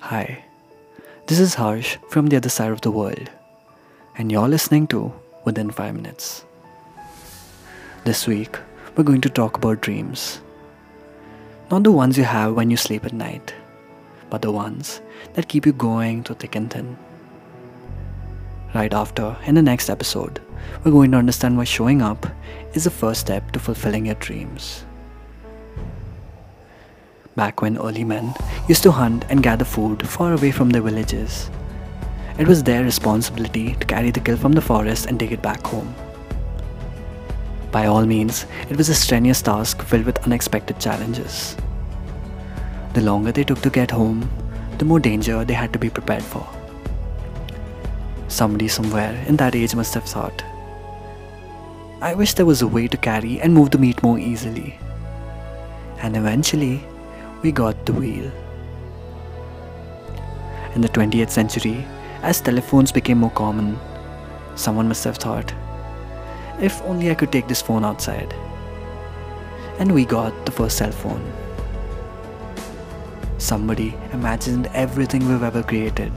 Hi, this is Harsh from the other side of the world, and you're listening to Within 5 Minutes. This week, we're going to talk about dreams. Not the ones you have when you sleep at night, but the ones that keep you going through thick and thin. Right after, in the next episode, we're going to understand why showing up is the first step to fulfilling your dreams. Back when early men used to hunt and gather food far away from their villages, it was their responsibility to carry the kill from the forest and take it back home. By all means, it was a strenuous task filled with unexpected challenges. The longer they took to get home, the more danger they had to be prepared for. Somebody somewhere in that age must have thought, I wish there was a way to carry and move the meat more easily. And eventually, we got the wheel. In the 20th century, as telephones became more common, someone must have thought, if only I could take this phone outside. And we got the first cell phone. Somebody imagined everything we've ever created.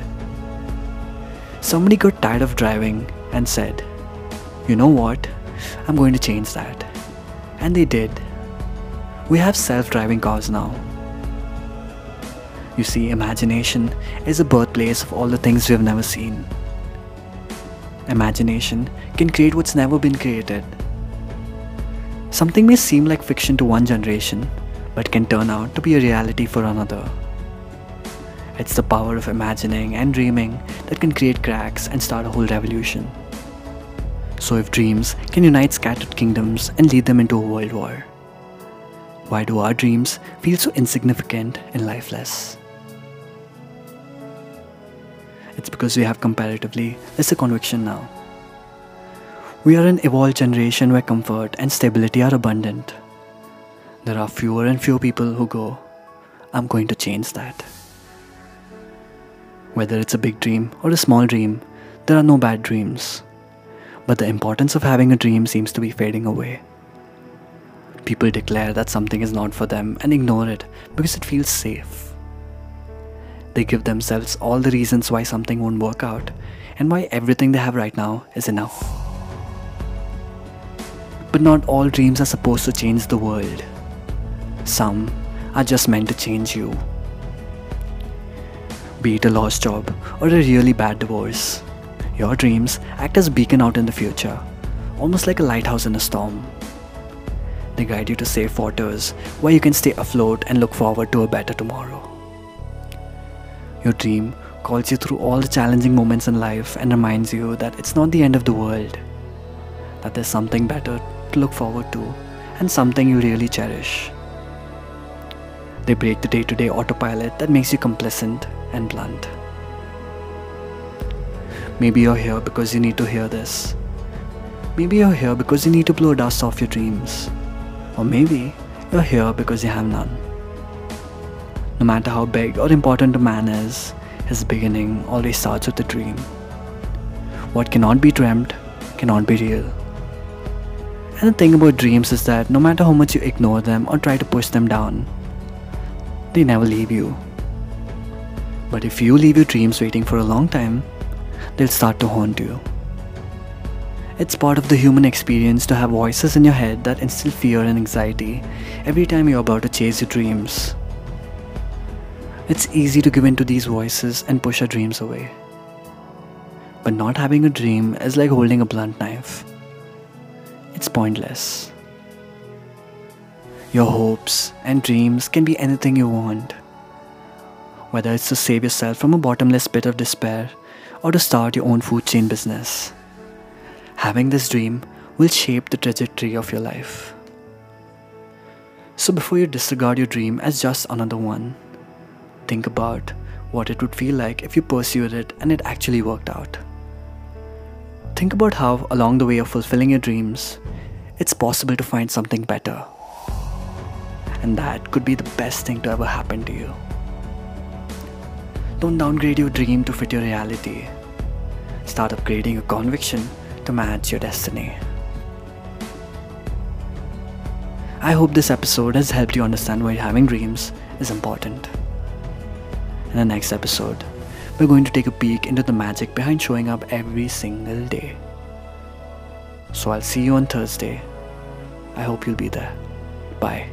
Somebody got tired of driving and said, You know what? I'm going to change that. And they did. We have self driving cars now. You see, imagination is the birthplace of all the things we have never seen. Imagination can create what's never been created. Something may seem like fiction to one generation, but can turn out to be a reality for another. It's the power of imagining and dreaming that can create cracks and start a whole revolution. So, if dreams can unite scattered kingdoms and lead them into a world war, why do our dreams feel so insignificant and lifeless? It's because we have comparatively lesser conviction now. We are an evolved generation where comfort and stability are abundant. There are fewer and fewer people who go, I'm going to change that. Whether it's a big dream or a small dream, there are no bad dreams. But the importance of having a dream seems to be fading away. People declare that something is not for them and ignore it because it feels safe. They give themselves all the reasons why something won't work out and why everything they have right now is enough. But not all dreams are supposed to change the world. Some are just meant to change you. Be it a lost job or a really bad divorce, your dreams act as a beacon out in the future, almost like a lighthouse in a storm. They guide you to safe waters where you can stay afloat and look forward to a better tomorrow. Your dream calls you through all the challenging moments in life and reminds you that it's not the end of the world, that there's something better to look forward to and something you really cherish. They break the day to day autopilot that makes you complacent and blunt. Maybe you're here because you need to hear this. Maybe you're here because you need to blow dust off your dreams. Or maybe you're here because you have none. No matter how big or important a man is, his beginning always starts with a dream. What cannot be dreamt cannot be real. And the thing about dreams is that no matter how much you ignore them or try to push them down, they never leave you. But if you leave your dreams waiting for a long time, they'll start to haunt you. It's part of the human experience to have voices in your head that instill fear and anxiety every time you're about to chase your dreams. It's easy to give in to these voices and push our dreams away. But not having a dream is like holding a blunt knife. It's pointless. Your hopes and dreams can be anything you want. Whether it's to save yourself from a bottomless pit of despair or to start your own food chain business. Having this dream will shape the trajectory of your life. So before you disregard your dream as just another one, think about what it would feel like if you pursued it and it actually worked out. Think about how, along the way of fulfilling your dreams, it's possible to find something better. And that could be the best thing to ever happen to you. Don't downgrade your dream to fit your reality. Start upgrading your conviction to match your destiny. I hope this episode has helped you understand why having dreams is important. In the next episode, we're going to take a peek into the magic behind showing up every single day. So I'll see you on Thursday. I hope you'll be there. Bye.